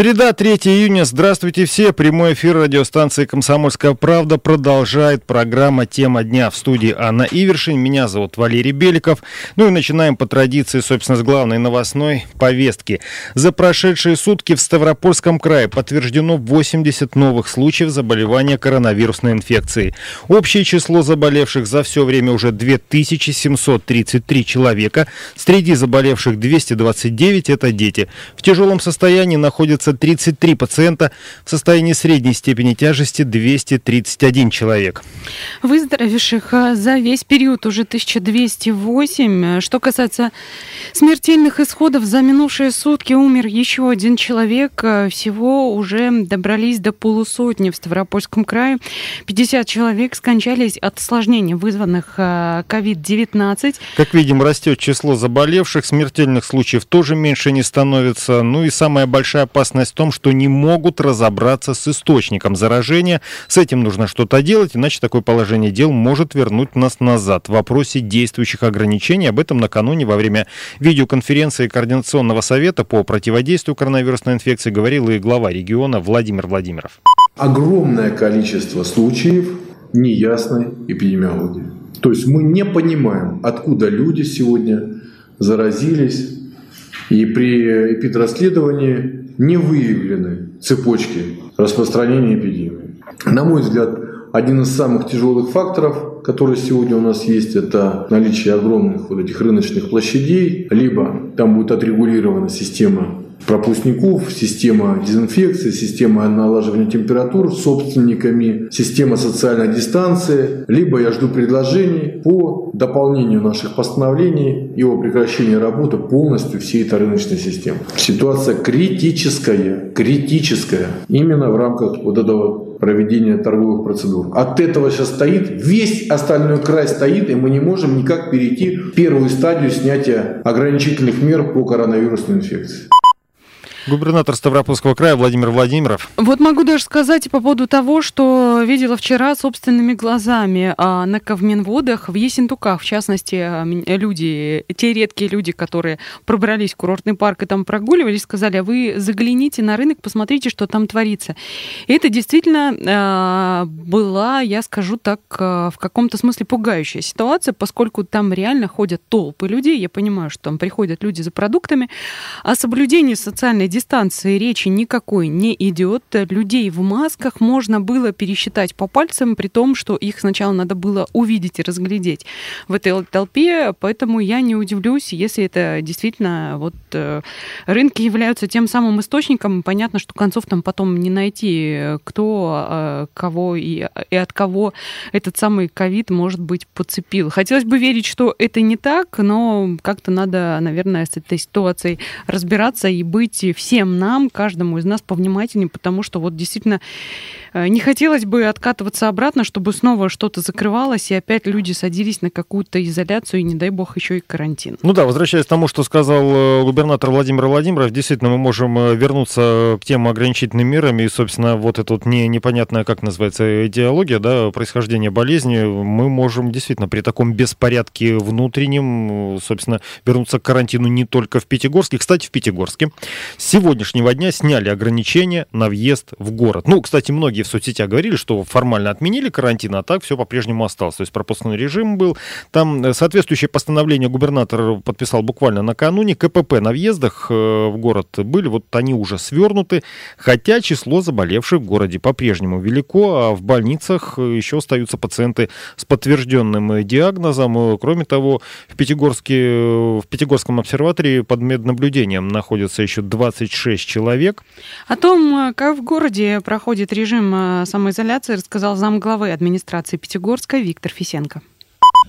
Среда, 3 июня. Здравствуйте все. Прямой эфир радиостанции «Комсомольская правда» продолжает программа «Тема дня» в студии Анна Ивершин. Меня зовут Валерий Беликов. Ну и начинаем по традиции, собственно, с главной новостной повестки. За прошедшие сутки в Ставропольском крае подтверждено 80 новых случаев заболевания коронавирусной инфекцией. Общее число заболевших за все время уже 2733 человека. Среди заболевших 229 – это дети. В тяжелом состоянии находятся находится 33 пациента, в состоянии средней степени тяжести 231 человек. Выздоровевших а, за весь период уже 1208. Что касается смертельных исходов, за минувшие сутки умер еще один человек. Всего уже добрались до полусотни в Ставропольском крае. 50 человек скончались от осложнений, вызванных COVID-19. А, как видим, растет число заболевших, смертельных случаев тоже меньше не становится. Ну и самая большая опасность опасность в том, что не могут разобраться с источником заражения. С этим нужно что-то делать, иначе такое положение дел может вернуть нас назад. В вопросе действующих ограничений об этом накануне во время видеоконференции Координационного совета по противодействию коронавирусной инфекции говорил и глава региона Владимир Владимиров. Огромное количество случаев неясной эпидемиологии. То есть мы не понимаем, откуда люди сегодня заразились. И при эпидрасследовании не выявлены цепочки распространения эпидемии. На мой взгляд, один из самых тяжелых факторов, который сегодня у нас есть, это наличие огромных вот этих рыночных площадей, либо там будет отрегулирована система пропускников, система дезинфекции, система налаживания температур собственниками, система социальной дистанции, либо я жду предложений по дополнению наших постановлений и о прекращении работы полностью всей этой рыночной системы. Ситуация критическая, критическая именно в рамках вот этого проведения торговых процедур. От этого сейчас стоит, весь остальной край стоит, и мы не можем никак перейти в первую стадию снятия ограничительных мер по коронавирусной инфекции. Губернатор Ставропольского края Владимир Владимиров. Вот могу даже сказать по поводу того, что видела вчера собственными глазами а, на Ковминводах в Есентуках, в частности, а, люди, те редкие люди, которые пробрались в курортный парк и там прогуливались, сказали, а вы загляните на рынок, посмотрите, что там творится. И это действительно а, была, я скажу так, в каком-то смысле пугающая ситуация, поскольку там реально ходят толпы людей. Я понимаю, что там приходят люди за продуктами, а соблюдение социальной дистанции речи никакой не идет. Людей в масках можно было пересчитать по пальцам, при том, что их сначала надо было увидеть и разглядеть в этой толпе, поэтому я не удивлюсь, если это действительно вот э, рынки являются тем самым источником. Понятно, что концов там потом не найти, кто э, кого и, и от кого этот самый ковид, может быть, подцепил. Хотелось бы верить, что это не так, но как-то надо, наверное, с этой ситуацией разбираться и быть всем нам, каждому из нас повнимательнее, потому что вот действительно не хотелось бы откатываться обратно, чтобы снова что-то закрывалось, и опять люди садились на какую-то изоляцию, и не дай бог еще и карантин. Ну да, возвращаясь к тому, что сказал э, губернатор Владимир Владимиров, действительно мы можем э, вернуться к тем ограничительным мерам, и, собственно, вот эта вот не, непонятная, как называется, идеология, да, происхождения болезни, мы можем действительно при таком беспорядке внутреннем, собственно, вернуться к карантину не только в Пятигорске. Кстати, в Пятигорске сегодняшнего дня сняли ограничения на въезд в город. Ну, кстати, многие в соцсетях говорили, что формально отменили карантин, а так все по-прежнему осталось. То есть пропускной режим был. Там э, соответствующее постановление губернатор подписал буквально накануне. КПП на въездах э, в город были, вот они уже свернуты, хотя число заболевших в городе по-прежнему велико, а в больницах еще остаются пациенты с подтвержденным диагнозом. Кроме того, в, Пятигорске, в Пятигорском обсерватории под меднаблюдением находятся еще 20 26 человек. О том, как в городе проходит режим э, самоизоляции, рассказал замглавы администрации Пятигорска Виктор Фисенко.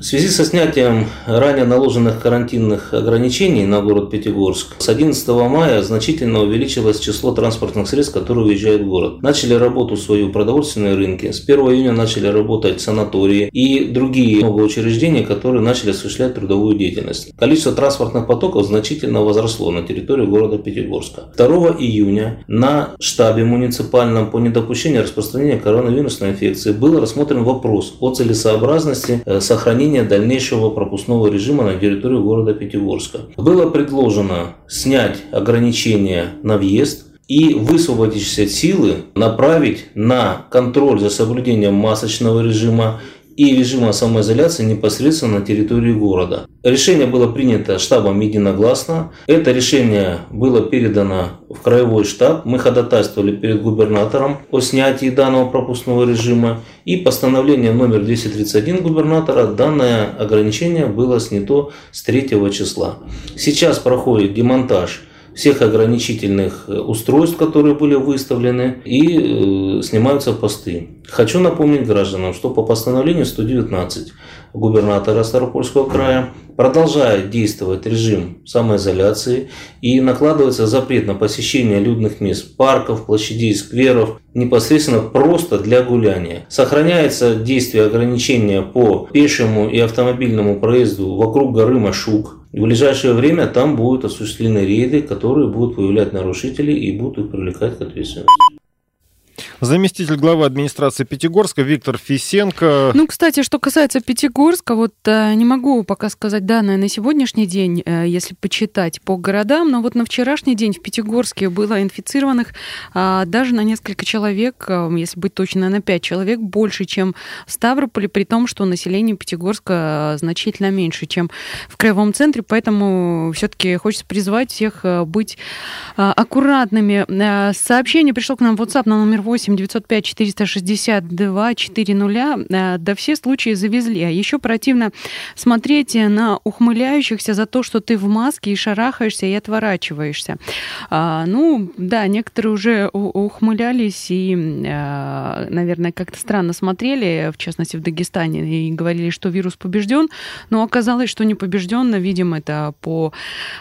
В связи со снятием ранее наложенных карантинных ограничений на город Пятигорск, с 11 мая значительно увеличилось число транспортных средств, которые уезжают в город. Начали работу свою продовольственные рынки. С 1 июня начали работать санатории и другие учреждения, которые начали осуществлять трудовую деятельность. Количество транспортных потоков значительно возросло на территории города Пятигорска. 2 июня на штабе муниципальном по недопущению распространения коронавирусной инфекции был рассмотрен вопрос о целесообразности э, сохранения введения дальнейшего пропускного режима на территорию города Пятигорска. Было предложено снять ограничения на въезд и высвободившиеся силы направить на контроль за соблюдением масочного режима и режима самоизоляции непосредственно на территории города. Решение было принято штабом единогласно. Это решение было передано в краевой штаб. Мы ходатайствовали перед губернатором о снятии данного пропускного режима. И постановление номер 231 губернатора данное ограничение было снято с 3 числа. Сейчас проходит демонтаж всех ограничительных э, устройств, которые были выставлены, и э, снимаются посты. Хочу напомнить гражданам, что по постановлению 119 губернатора Ставропольского края продолжает действовать режим самоизоляции и накладывается запрет на посещение людных мест, парков, площадей, скверов, непосредственно просто для гуляния. Сохраняется действие ограничения по пешему и автомобильному проезду вокруг горы Машук, в ближайшее время там будут осуществлены рейды, которые будут выявлять нарушителей и будут их привлекать к ответственности. Заместитель главы администрации Пятигорска Виктор Фисенко. Ну, кстати, что касается Пятигорска, вот э, не могу пока сказать данные на сегодняшний день, э, если почитать по городам, но вот на вчерашний день в Пятигорске было инфицированных а, даже на несколько человек, э, если быть точно, на 5 человек больше, чем в Ставрополе, при том, что население Пятигорска значительно меньше, чем в Краевом центре, поэтому все-таки хочется призвать всех быть аккуратными. Сообщение пришло к нам в WhatsApp на номер 8 8 905 462 400, да все случаи завезли. А еще противно смотреть на ухмыляющихся за то, что ты в маске и шарахаешься и отворачиваешься. А, ну, да, некоторые уже ухмылялись и, а, наверное, как-то странно смотрели, в частности, в Дагестане, и говорили, что вирус побежден, но оказалось, что не побежден, видим это по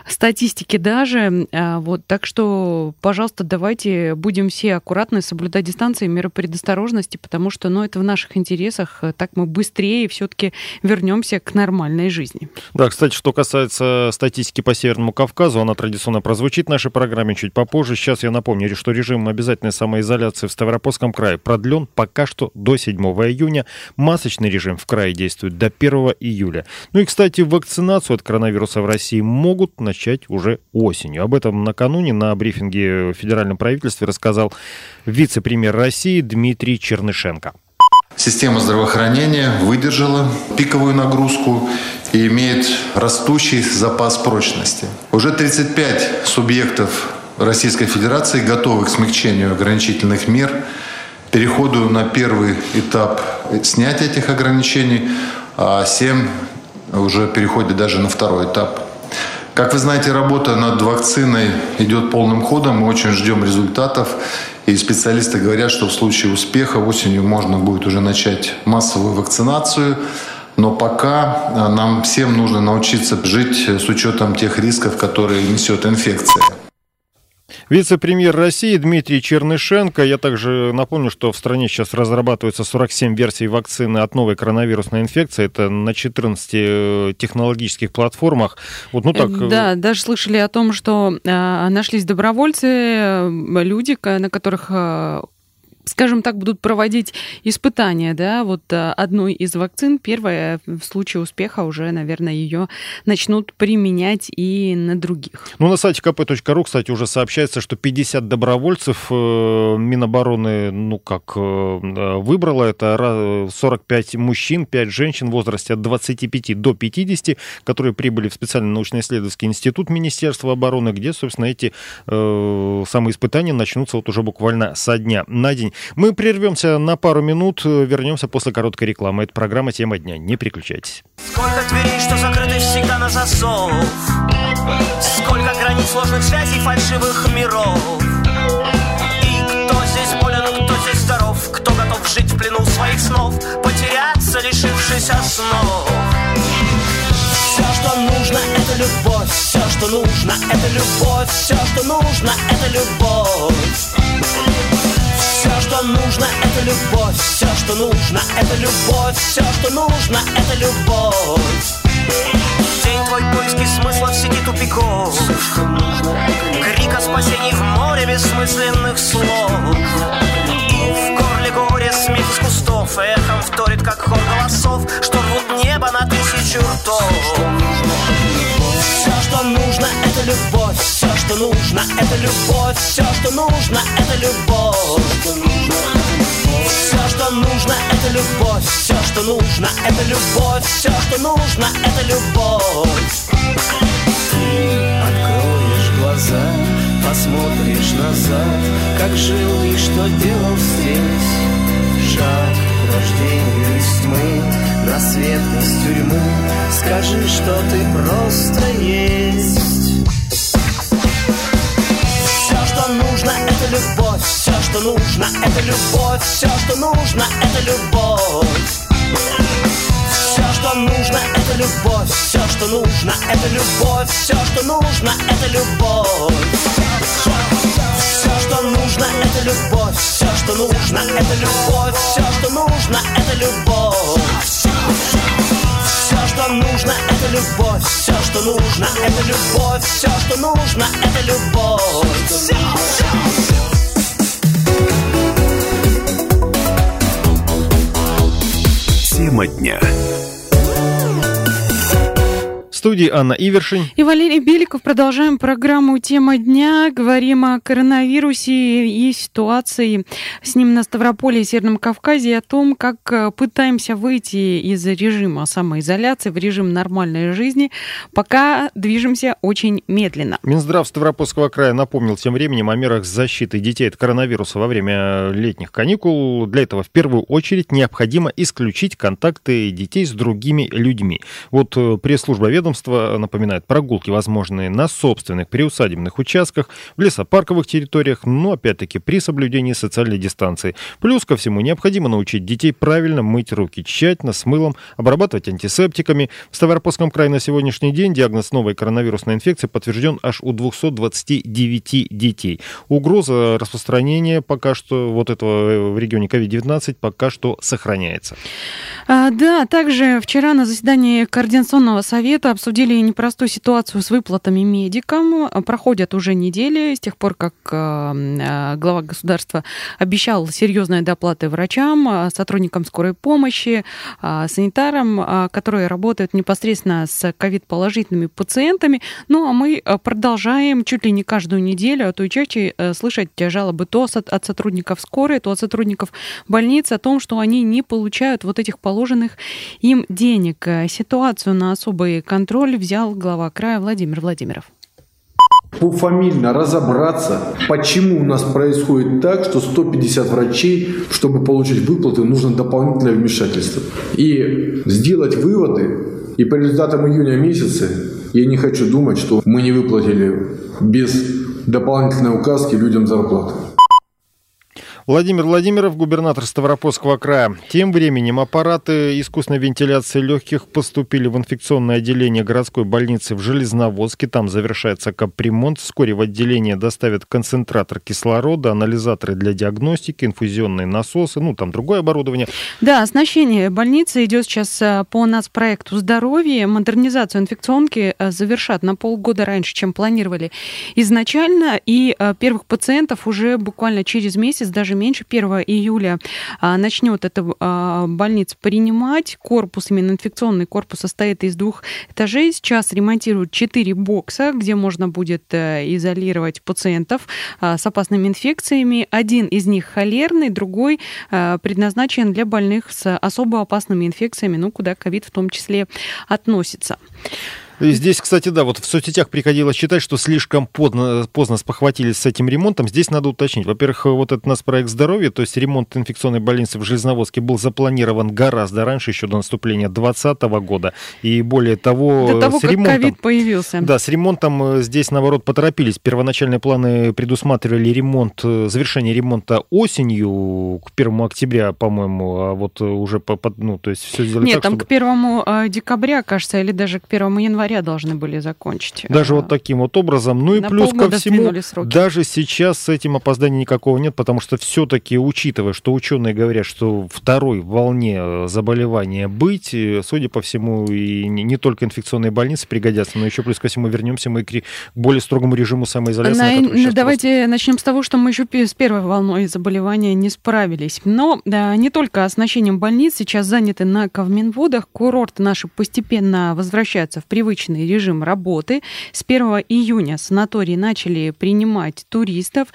статистике даже. А, вот, так что, пожалуйста, давайте будем все аккуратны, соблюдать дистанцию дистанции, меры предосторожности, потому что ну, это в наших интересах. Так мы быстрее все-таки вернемся к нормальной жизни. Да, кстати, что касается статистики по Северному Кавказу, она традиционно прозвучит в нашей программе чуть попозже. Сейчас я напомню, что режим обязательной самоизоляции в Ставропольском крае продлен пока что до 7 июня. Масочный режим в крае действует до 1 июля. Ну и, кстати, вакцинацию от коронавируса в России могут начать уже осенью. Об этом накануне на брифинге в федеральном правительстве рассказал вице-премьер премьер России Дмитрий Чернышенко. Система здравоохранения выдержала пиковую нагрузку и имеет растущий запас прочности. Уже 35 субъектов Российской Федерации готовы к смягчению ограничительных мер, переходу на первый этап снятия этих ограничений, а 7 уже переходят даже на второй этап. Как вы знаете, работа над вакциной идет полным ходом. Мы очень ждем результатов. И специалисты говорят, что в случае успеха осенью можно будет уже начать массовую вакцинацию. Но пока а, нам всем нужно научиться жить с учетом тех рисков, которые несет инфекция. Вице-премьер России Дмитрий Чернышенко. Я также напомню, что в стране сейчас разрабатывается 47 версий вакцины от новой коронавирусной инфекции. Это на 14 э, технологических платформах. Вот, ну, так... Э, да, даже слышали о том, что э, нашлись добровольцы, э, люди, на которых э, скажем так, будут проводить испытания, да, вот э, одной из вакцин. Первая в случае успеха уже, наверное, ее начнут применять и на других. Ну, на сайте kp.ru, кстати, уже сообщается, что 50 добровольцев э, Минобороны, ну, как э, выбрало, это 45 мужчин, 5 женщин в возрасте от 25 до 50, которые прибыли в специальный научно-исследовательский институт Министерства обороны, где, собственно, эти э, самые испытания начнутся вот уже буквально со дня на день. Мы прервемся на пару минут, вернемся после короткой рекламы. Это программа «Тема дня». Не переключайтесь. Сколько дверей, что закрыты всегда на засов. Сколько границ сложных связей фальшивых миров. И кто здесь болен, кто здесь здоров, кто готов жить в плену своих снов, потеряться, лишившись основ. Все, что нужно, это любовь, все, что нужно, это любовь, все, что нужно, это любовь что нужно, это любовь. Все, что нужно, это любовь. Все, что нужно, это любовь. День твой поиски смысла в сети тупиков Крик о спасении в море бессмысленных слов. И в горле горе смех из кустов. Эхом вторит, как хор голосов Что рвут небо на тысячу ртов. Все, что нужно, это любовь Все, что что нужно, это любовь, все, что нужно, это любовь. Все, что нужно, это любовь, все, что нужно, это любовь, все, что нужно, это любовь. Откроешь глаза, посмотришь назад, как жил и что делал здесь. Шаг к рождению из на свет из тюрьмы, скажи, что ты просто есть. Все, что нужно, это любовь, все, что нужно, это любовь, все, что нужно, это любовь. Все, что нужно, это любовь, все, что нужно, это любовь, все, что нужно, это любовь. Все, что нужно, это любовь, все, что нужно, это любовь, все, что нужно, это любовь. Все, что нужно, это любовь, все, что нужно, это любовь, все, что нужно, это любовь. Все, Тема дня. Студии Анна Ивершин. И Валерий Беликов. Продолжаем программу «Тема дня». Говорим о коронавирусе и ситуации с ним на Ставрополе и Северном Кавказе, и о том, как э, пытаемся выйти из режима самоизоляции в режим нормальной жизни, пока движемся очень медленно. Минздрав Ставропольского края напомнил тем временем о мерах защиты детей от коронавируса во время летних каникул. Для этого в первую очередь необходимо исключить контакты детей с другими людьми. Вот э, пресс-служба ведомства напоминает, прогулки возможные на собственных приусадебных участках, в лесопарковых территориях, но опять-таки при соблюдении социальной дистанции. Плюс ко всему необходимо научить детей правильно мыть руки, тщательно, с мылом, обрабатывать антисептиками. В Ставропольском крае на сегодняшний день диагноз новой коронавирусной инфекции подтвержден аж у 229 детей. Угроза распространения пока что вот этого в регионе COVID-19 пока что сохраняется. А, да, также вчера на заседании Координационного совета обсудили непростую ситуацию с выплатами медикам. Проходят уже недели с тех пор, как э, глава государства обещал серьезные доплаты врачам, э, сотрудникам скорой помощи, э, санитарам, которые работают непосредственно с ковид-положительными пациентами. Ну, а мы продолжаем чуть ли не каждую неделю, а то и чаще слышать жалобы то от сотрудников скорой, то от сотрудников больницы о том, что они не получают вот этих положенных им денег. Ситуацию на особый контроль контроль взял глава края Владимир Владимиров пофамильно разобраться, почему у нас происходит так, что 150 врачей, чтобы получить выплаты, нужно дополнительное вмешательство. И сделать выводы, и по результатам июня месяца я не хочу думать, что мы не выплатили без дополнительной указки людям зарплату. Владимир Владимиров, губернатор Ставропольского края. Тем временем аппараты искусственной вентиляции легких поступили в инфекционное отделение городской больницы в Железноводске. Там завершается капремонт. Вскоре в отделение доставят концентратор кислорода, анализаторы для диагностики, инфузионные насосы, ну там другое оборудование. Да, оснащение больницы идет сейчас э, по нас проекту здоровья. Модернизацию инфекционки э, завершат на полгода раньше, чем планировали изначально. И э, первых пациентов уже буквально через месяц, даже меньше, 1 июля а, начнет эта а, больница принимать. Корпус, именно инфекционный корпус состоит из двух этажей. Сейчас ремонтируют 4 бокса, где можно будет э, изолировать пациентов а, с опасными инфекциями. Один из них холерный, другой предназначен для больных с особо опасными инфекциями, ну, куда ковид в том числе относится. И здесь, кстати, да, вот в соцсетях приходилось читать, что слишком поздно, поздно спохватились с этим ремонтом. Здесь надо уточнить. Во-первых, вот этот у нас проект здоровья, то есть ремонт инфекционной больницы в Железноводске был запланирован гораздо раньше, еще до наступления 2020 года. И более того, до того, с как ремонтом... ковид появился. Да, с ремонтом э, здесь, наоборот, поторопились. Первоначальные планы предусматривали ремонт, э, завершение ремонта осенью, к 1 октября, по-моему, а вот уже, по, ну, то есть все сделали Нет, так, там чтобы... к 1 э, декабря, кажется, или даже к 1 января января должны были закончить. Даже вот таким вот образом. Ну и На плюс ко всему, даже сейчас с этим опозданием никакого нет, потому что все-таки, учитывая, что ученые говорят, что второй волне э, заболевания быть, судя по всему, и не только инфекционные больницы пригодятся, но еще плюс ко всему вернемся мы к более строгому режиму самоизоляции. На, на давайте просто... начнем с того, что мы еще с первой волной заболевания не справились. Но да, не только оснащением больниц сейчас заняты на Ковминводах. Курорты наши постепенно возвращаются в привычный обычный режим работы. С 1 июня санатории начали принимать туристов.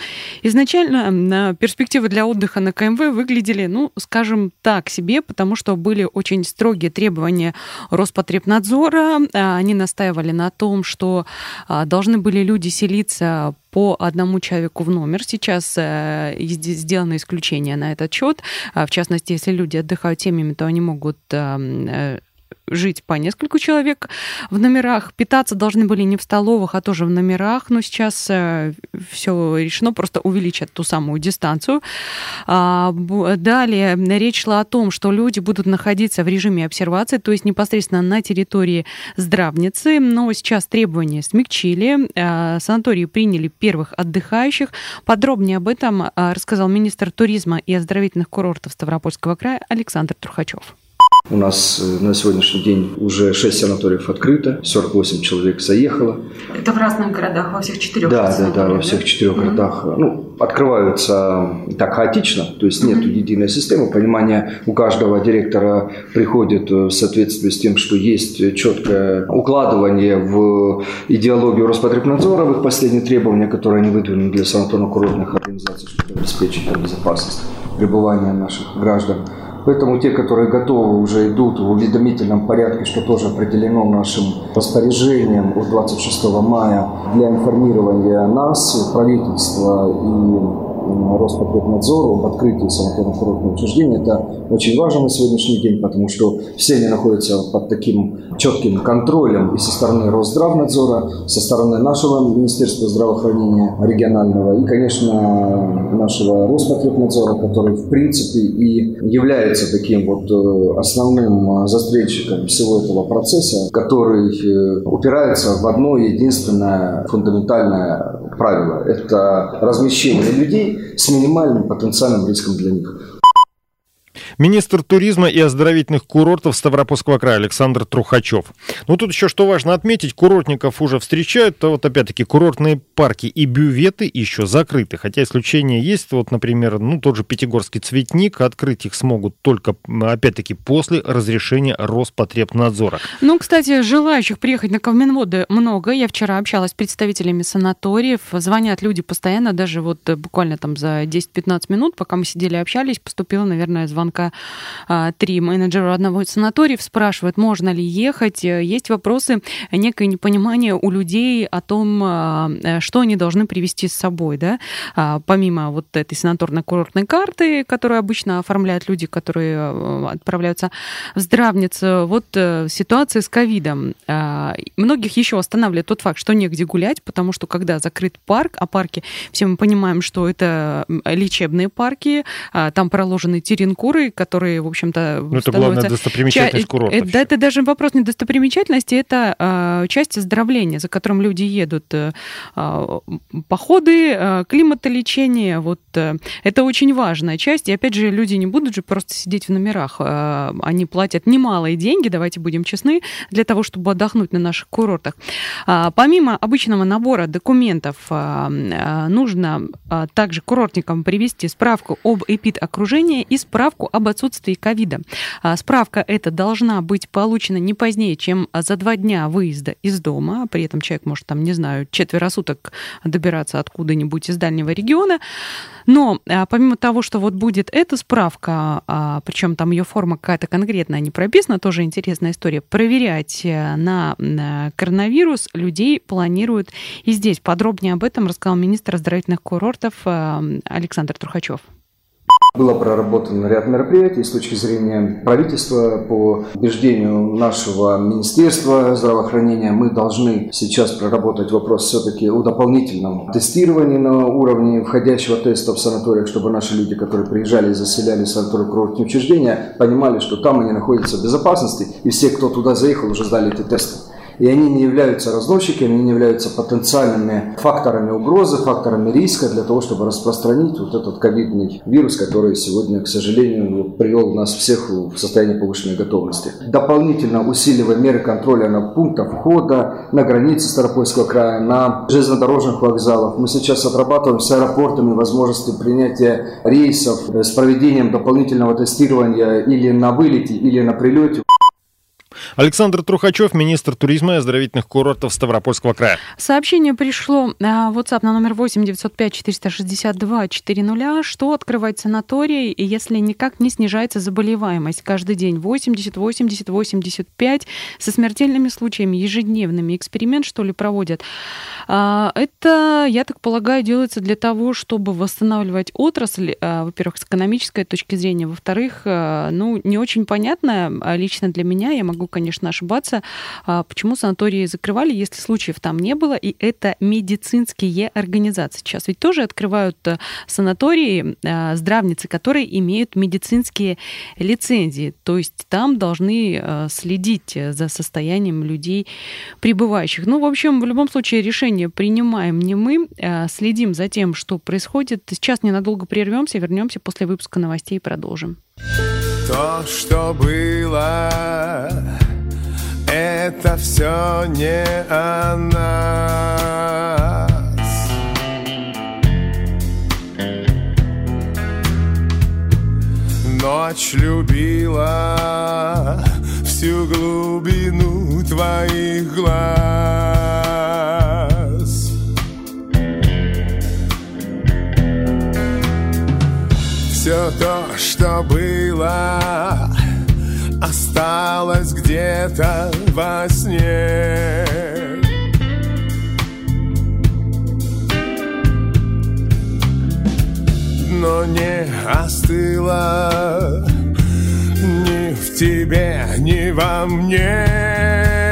Изначально перспективы для отдыха на КМВ выглядели, ну, скажем так себе, потому что были очень строгие требования Роспотребнадзора. А, они настаивали на том, что а, должны были люди селиться по одному человеку в номер. Сейчас э, сделано исключение на этот счет. А, в частности, если люди отдыхают семьями, то они могут э, жить по нескольку человек в номерах. Питаться должны были не в столовых, а тоже в номерах. Но сейчас э, все решено просто увеличить ту самую дистанцию. А, далее речь шла о том, что люди будут находиться в режиме обсервации, то есть непосредственно на территории здравницы. Но сейчас требования смягчили. А, санатории приняли первых отдыхающих. Подробнее об этом а, рассказал министр туризма и оздоровительных курортов Ставропольского края Александр Трухачев. У нас э, на сегодняшний день уже 6 санаториев открыто, 48 человек заехало. Это в разных городах, во всех четырех? Да, да, да, во всех четырех mm-hmm. городах. Ну, открываются так хаотично, то есть нет mm-hmm. единой системы. Понимание у каждого директора приходит в соответствии с тем, что есть четкое укладывание в идеологию Роспотребнадзора, в их последние требования, которые они выдвинули для санаторно-курортных организаций, чтобы обеспечить безопасность пребывания наших граждан. Поэтому те, которые готовы, уже идут в уведомительном порядке, что тоже определено нашим распоряжением от 26 мая для информирования нас, правительства и Роспотребнадзору об открытии санаторно-курортного учреждения. Это очень важно на сегодняшний день, потому что все они находятся под таким четким контролем и со стороны Росздравнадзора, со стороны нашего Министерства здравоохранения регионального и, конечно, нашего Роспотребнадзора, который, в принципе, и является таким вот э, основным застрельщиком всего этого процесса, который э, упирается в одно единственное фундаментальное правило. Это размещение людей с минимальным потенциальным риском для них. Министр туризма и оздоровительных курортов Ставропольского края Александр Трухачев. Ну, тут еще что важно отметить, курортников уже встречают, то вот опять-таки курортные парки и бюветы еще закрыты, хотя исключения есть, вот, например, ну, тот же Пятигорский цветник, открыть их смогут только, опять-таки, после разрешения Роспотребнадзора. Ну, кстати, желающих приехать на Ковменводы много, я вчера общалась с представителями санаториев, звонят люди постоянно, даже вот буквально там за 10-15 минут, пока мы сидели общались, поступило, наверное, звонка а, три менеджера одного из санаториев спрашивают, можно ли ехать. Есть вопросы, некое непонимание у людей о том, а, что они должны привезти с собой, да, а, помимо вот этой санаторно-курортной карты, которую обычно оформляют люди, которые отправляются в здравницу. Вот э, ситуация с ковидом. Многих еще останавливает тот факт, что негде гулять, потому что когда закрыт парк, а парки, все мы понимаем, что это лечебные парки, там проложены теренкуры, которые, в общем-то, Ну, это главная достопримечательность курорта. Это, это даже вопрос не достопримечательности, это э, часть оздоровления, за которым люди едут. Э, походы, э, климатолечение, вот э, это очень важная часть. И опять же, люди не будут же просто сидеть в номерах. Э, они платят немалые деньги, давайте будем честны, для того, чтобы отдохнуть на наших курортах. Э, помимо обычного набора документов, э, нужно э, также курортникам привести справку об эпид-окружении и справку об об отсутствии ковида. А, справка эта должна быть получена не позднее, чем за два дня выезда из дома. При этом человек может, там, не знаю, четверо суток добираться откуда-нибудь из дальнего региона. Но а, помимо того, что вот будет эта справка, а, причем там ее форма какая-то конкретная не прописана, тоже интересная история, проверять э, на коронавирус людей планируют и здесь. Подробнее об этом рассказал министр оздоровительных курортов Александр Трухачев. Было проработано ряд мероприятий с точки зрения правительства. По убеждению нашего Министерства здравоохранения мы должны сейчас проработать вопрос все-таки о дополнительном тестировании на уровне входящего теста в санаториях, чтобы наши люди, которые приезжали и заселяли санатории курортные учреждения, понимали, что там они находятся в безопасности, и все, кто туда заехал, уже сдали эти тесты и они не являются разносчиками, они не являются потенциальными факторами угрозы, факторами риска для того, чтобы распространить вот этот ковидный вирус, который сегодня, к сожалению, привел нас всех в состояние повышенной готовности. Дополнительно усиливая меры контроля на пунктах входа, на границе Старопольского края, на железнодорожных вокзалах. Мы сейчас отрабатываем с аэропортами возможности принятия рейсов с проведением дополнительного тестирования или на вылете, или на прилете. Александр Трухачев, министр туризма и оздоровительных курортов Ставропольского края. Сообщение пришло на WhatsApp на номер 8 905 462 400, что открывать санаторий, если никак не снижается заболеваемость каждый день 80, 80, 85 со смертельными случаями ежедневными. Эксперимент, что ли, проводят. А, это, я так полагаю, делается для того, чтобы восстанавливать отрасль, а, во-первых, с экономической точки зрения, во-вторых, а, ну, не очень понятно лично для меня, я могу, конечно, ошибаться, почему санатории закрывали, если случаев там не было, и это медицинские организации. Сейчас ведь тоже открывают санатории, здравницы, которые имеют медицинские лицензии, то есть там должны следить за состоянием людей, прибывающих. Ну, в общем, в любом случае решение принимаем не мы, а следим за тем, что происходит. Сейчас ненадолго прервемся, вернемся после выпуска новостей и продолжим. То, что было, это все не о нас. Ночь любила всю глубину твоих глаз. Все то, что было, осталось где-то во сне. Но не остыло ни в тебе, ни во мне.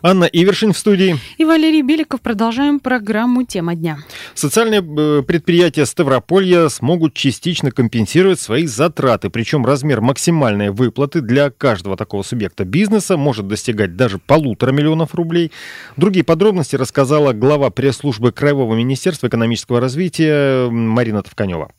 Анна Ивершин в студии. И Валерий Беликов. Продолжаем программу «Тема дня». Социальные э, предприятия Ставрополья смогут частично компенсировать свои затраты. Причем размер максимальной выплаты для каждого такого субъекта бизнеса может достигать даже полутора миллионов рублей. Другие подробности рассказала глава пресс-службы Краевого министерства экономического развития Марина Товканева.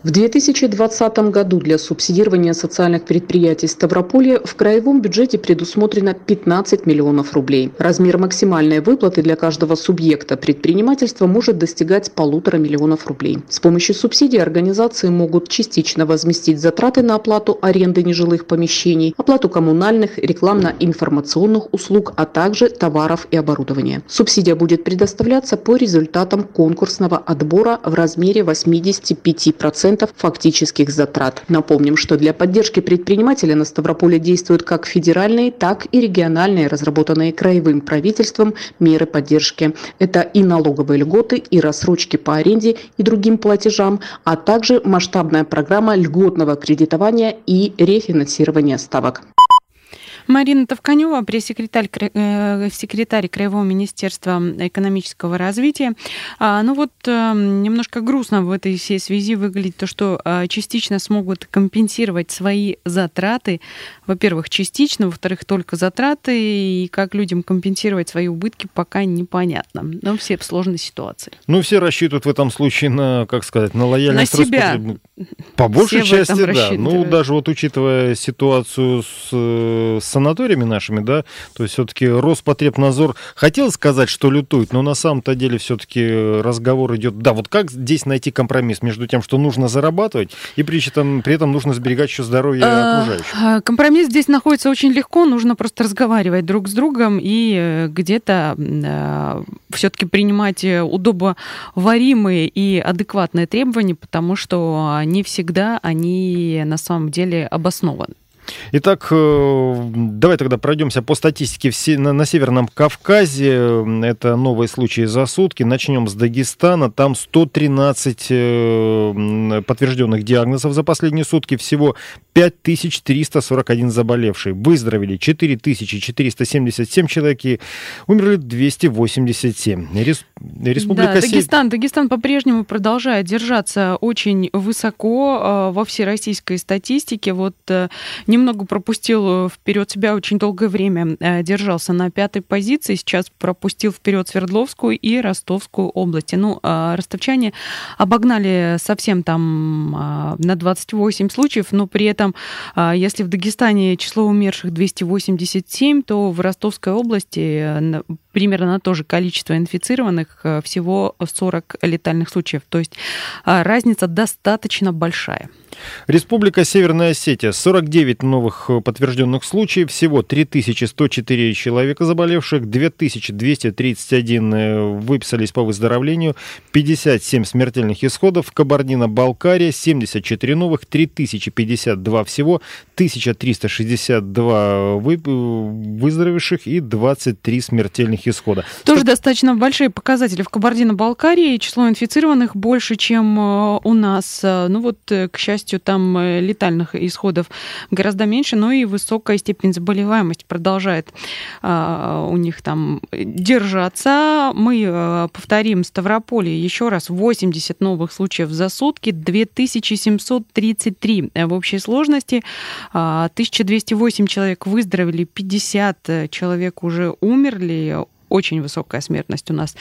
В 2020 году для субсидирования социальных предприятий Ставрополья в краевом бюджете предусмотрено 15 миллионов рублей. Размер максимальной выплаты для каждого субъекта предпринимательства может достигать полутора миллионов рублей. С помощью субсидий организации могут частично возместить затраты на оплату аренды нежилых помещений, оплату коммунальных, рекламно-информационных услуг, а также товаров и оборудования. Субсидия будет предоставляться по результатам конкурсного отбора в размере 85% 10% фактических затрат. Напомним, что для поддержки предпринимателя на Ставрополе действуют как федеральные, так и региональные, разработанные краевым правительством меры поддержки. Это и налоговые льготы, и рассрочки по аренде и другим платежам, а также масштабная программа льготного кредитования и рефинансирования ставок. Марина Товканева, пресс-секретарь э, секретарь Краевого министерства экономического развития. А, ну вот э, немножко грустно в этой всей связи выглядит то, что э, частично смогут компенсировать свои затраты. Во-первых, частично, во-вторых, только затраты. И как людям компенсировать свои убытки, пока непонятно. Но все в сложной ситуации. Ну, все рассчитывают в этом случае на, как сказать, на лояльность на себя. По большей все части, да. Ну, даже вот учитывая ситуацию с, с санаториями нашими, да, то есть все-таки Роспотребнадзор хотел сказать, что лютует, но на самом-то деле все-таки разговор идет, да, вот как здесь найти компромисс между тем, что нужно зарабатывать, и при этом, при этом нужно сберегать еще здоровье а, окружающих? А, компромисс здесь находится очень легко, нужно просто разговаривать друг с другом и э, где-то э, все-таки принимать удобоваримые и адекватные требования, потому что не всегда они на самом деле обоснованы. Итак, э, давай тогда пройдемся по статистике на Северном Кавказе. Это новые случаи за сутки. Начнем с Дагестана. Там 113 э, подтвержденных диагнозов за последние сутки. Всего 5341 заболевший. Выздоровели 4477 человек и умерли 287. Республика да, Дагестан, Дагестан по-прежнему продолжает держаться очень высоко э, во всероссийской статистике. Вот немного пропустил э, вперед себя очень долгое время, э, держался на пятой позиции, сейчас пропустил вперед Свердловскую и Ростовскую области. Ну, а ростовчане обогнали совсем там а, на 28 случаев, но при этом, а, если в Дагестане число умерших 287, то в Ростовской области э, примерно на то же количество инфицированных всего 40 летальных случаев. То есть разница достаточно большая. Республика Северная Осетия. 49 новых э, подтвержденных случаев. Всего 3104 человека заболевших. 2231 э, выписались по выздоровлению. 57 смертельных исходов. Кабардино-Балкария. 74 новых. 3052 всего. 1362 вы... Э, выздоровевших и 23 смертельных исхода. Тоже Что... достаточно большие показатели. В Кабардино-Балкарии число инфицированных больше, чем у нас. Ну вот, к счастью, там э, летальных исходов гораздо меньше, но и высокая степень заболеваемости продолжает у них там держаться. Мы э, повторим Ставрополье еще раз 80 новых случаев за сутки, 2733 в общей сложности, 1208 а, человек выздоровели, 50 человек уже умерли, очень высокая смертность у нас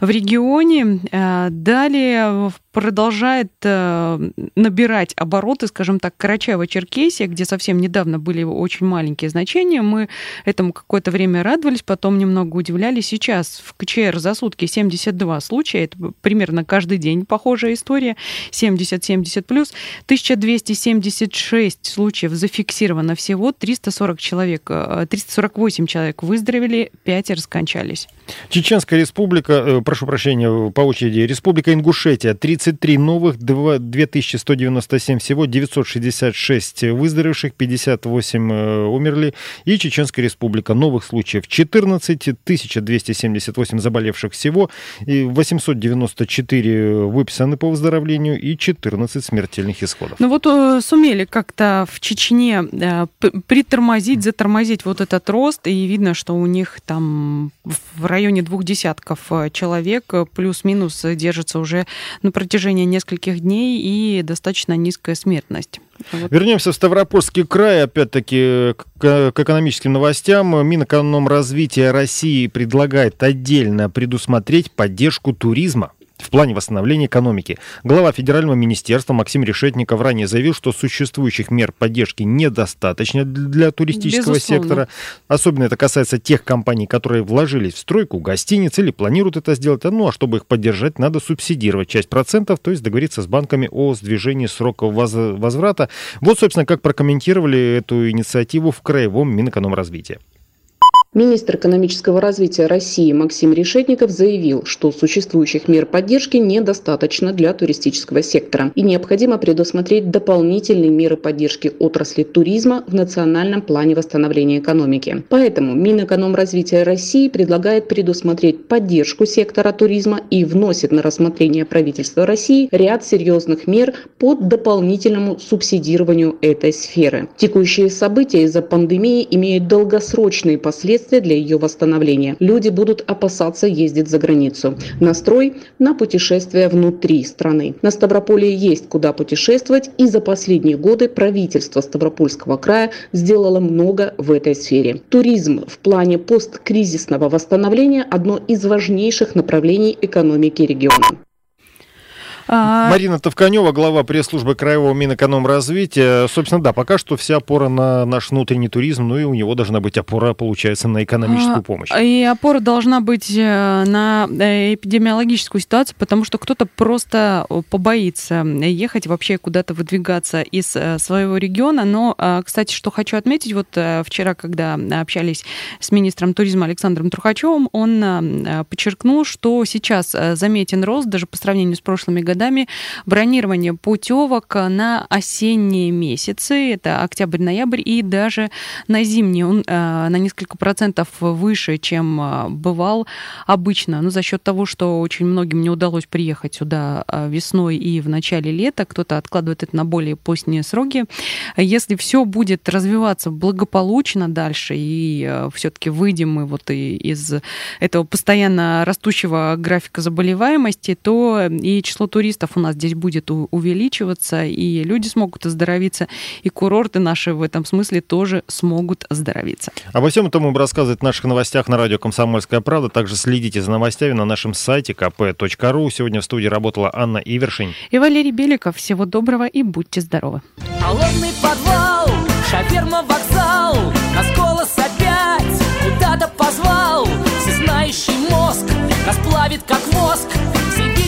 в регионе. Э, далее продолжает э, набирать обороты, скажем так, Карачаево-Черкесия, где совсем недавно были очень маленькие значения. Мы этому какое-то время радовались, потом немного удивлялись. Сейчас в КЧР за сутки 72 случая, это примерно каждый день похожая история, 70-70 плюс. 1276 случаев зафиксировано всего, 340 человек, 348 э, человек выздоровели, 5 раскончались. Чеченская республика, э, прошу прощения, по очереди, Республика Ингушетия, 33 новых, 2197 всего, 966 выздоровевших, 58 э, умерли. И Чеченская республика, новых случаев 14, 1278 заболевших всего, и 894 выписаны по выздоровлению и 14 смертельных исходов. Ну вот э, сумели как-то в Чечне притормозить, затормозить вот этот рост, и видно, что у них там в районе двух десятков э, человек э, плюс-минус держится уже на протяжении нескольких дней и достаточно низкая смертность. Вот. Вернемся в Ставропольский край, опять-таки, к, к экономическим новостям. Минэкономразвития России предлагает отдельно предусмотреть поддержку туризма в плане восстановления экономики. Глава федерального министерства Максим Решетников ранее заявил, что существующих мер поддержки недостаточно для туристического Безусловно. сектора. Особенно это касается тех компаний, которые вложились в стройку гостиниц или планируют это сделать. Ну а чтобы их поддержать, надо субсидировать часть процентов, то есть договориться с банками о сдвижении срока возврата. Вот, собственно, как прокомментировали эту инициативу в Краевом Минэкономразвития. Министр экономического развития России Максим Решетников заявил, что существующих мер поддержки недостаточно для туристического сектора и необходимо предусмотреть дополнительные меры поддержки отрасли туризма в национальном плане восстановления экономики. Поэтому Минэкономразвития России предлагает предусмотреть поддержку сектора туризма и вносит на рассмотрение правительства России ряд серьезных мер по дополнительному субсидированию этой сферы. Текущие события из-за пандемии имеют долгосрочные последствия последствия для ее восстановления. Люди будут опасаться ездить за границу. Настрой на путешествия внутри страны. На Ставрополе есть куда путешествовать, и за последние годы правительство Ставропольского края сделало много в этой сфере. Туризм в плане посткризисного восстановления – одно из важнейших направлений экономики региона. А... Марина Товканева, глава пресс-службы Краевого Минэкономразвития. Собственно, да, пока что вся опора на наш внутренний туризм, ну и у него должна быть опора, получается, на экономическую а, помощь. И опора должна быть э, на э, эпидемиологическую ситуацию, потому что кто-то просто побоится ехать вообще куда-то выдвигаться из э, своего региона. Но, кстати, что хочу отметить, вот вчера, когда общались с министром туризма Александром Трухачевым, он подчеркнул, что сейчас заметен рост даже по сравнению с прошлыми годами годами бронирование путевок на осенние месяцы, это октябрь-ноябрь, и даже на зимние он э, на несколько процентов выше, чем э, бывал обычно. Ну, за счет того, что очень многим не удалось приехать сюда э, весной и в начале лета, кто-то откладывает это на более поздние сроки. Если все будет развиваться благополучно дальше, и все-таки выйдем мы вот из этого постоянно растущего графика заболеваемости, то и число туристов у нас здесь будет увеличиваться, и люди смогут оздоровиться, и курорты наши в этом смысле тоже смогут оздоровиться. Обо всем этом мы рассказывать в наших новостях на радио «Комсомольская правда». Также следите за новостями на нашем сайте kp.ru. Сегодня в студии работала Анна Ивершин. И Валерий Беликов. Всего доброго и будьте здоровы. Холодный подвал, шаверма вокзал, нас голос опять куда-то позвал. Всезнающий мозг расплавит как воск,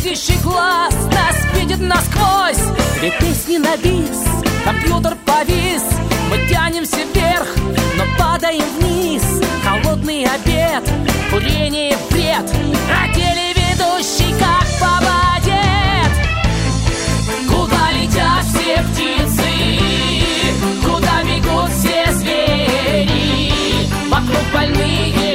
всевидящий глаз нас видит насквозь. Две песни на бис, компьютер повис, мы тянемся вверх, но падаем вниз. Холодный обед, курение вред, а телеведущий как попадет. Куда летят все птицы, куда бегут все звери, вокруг больные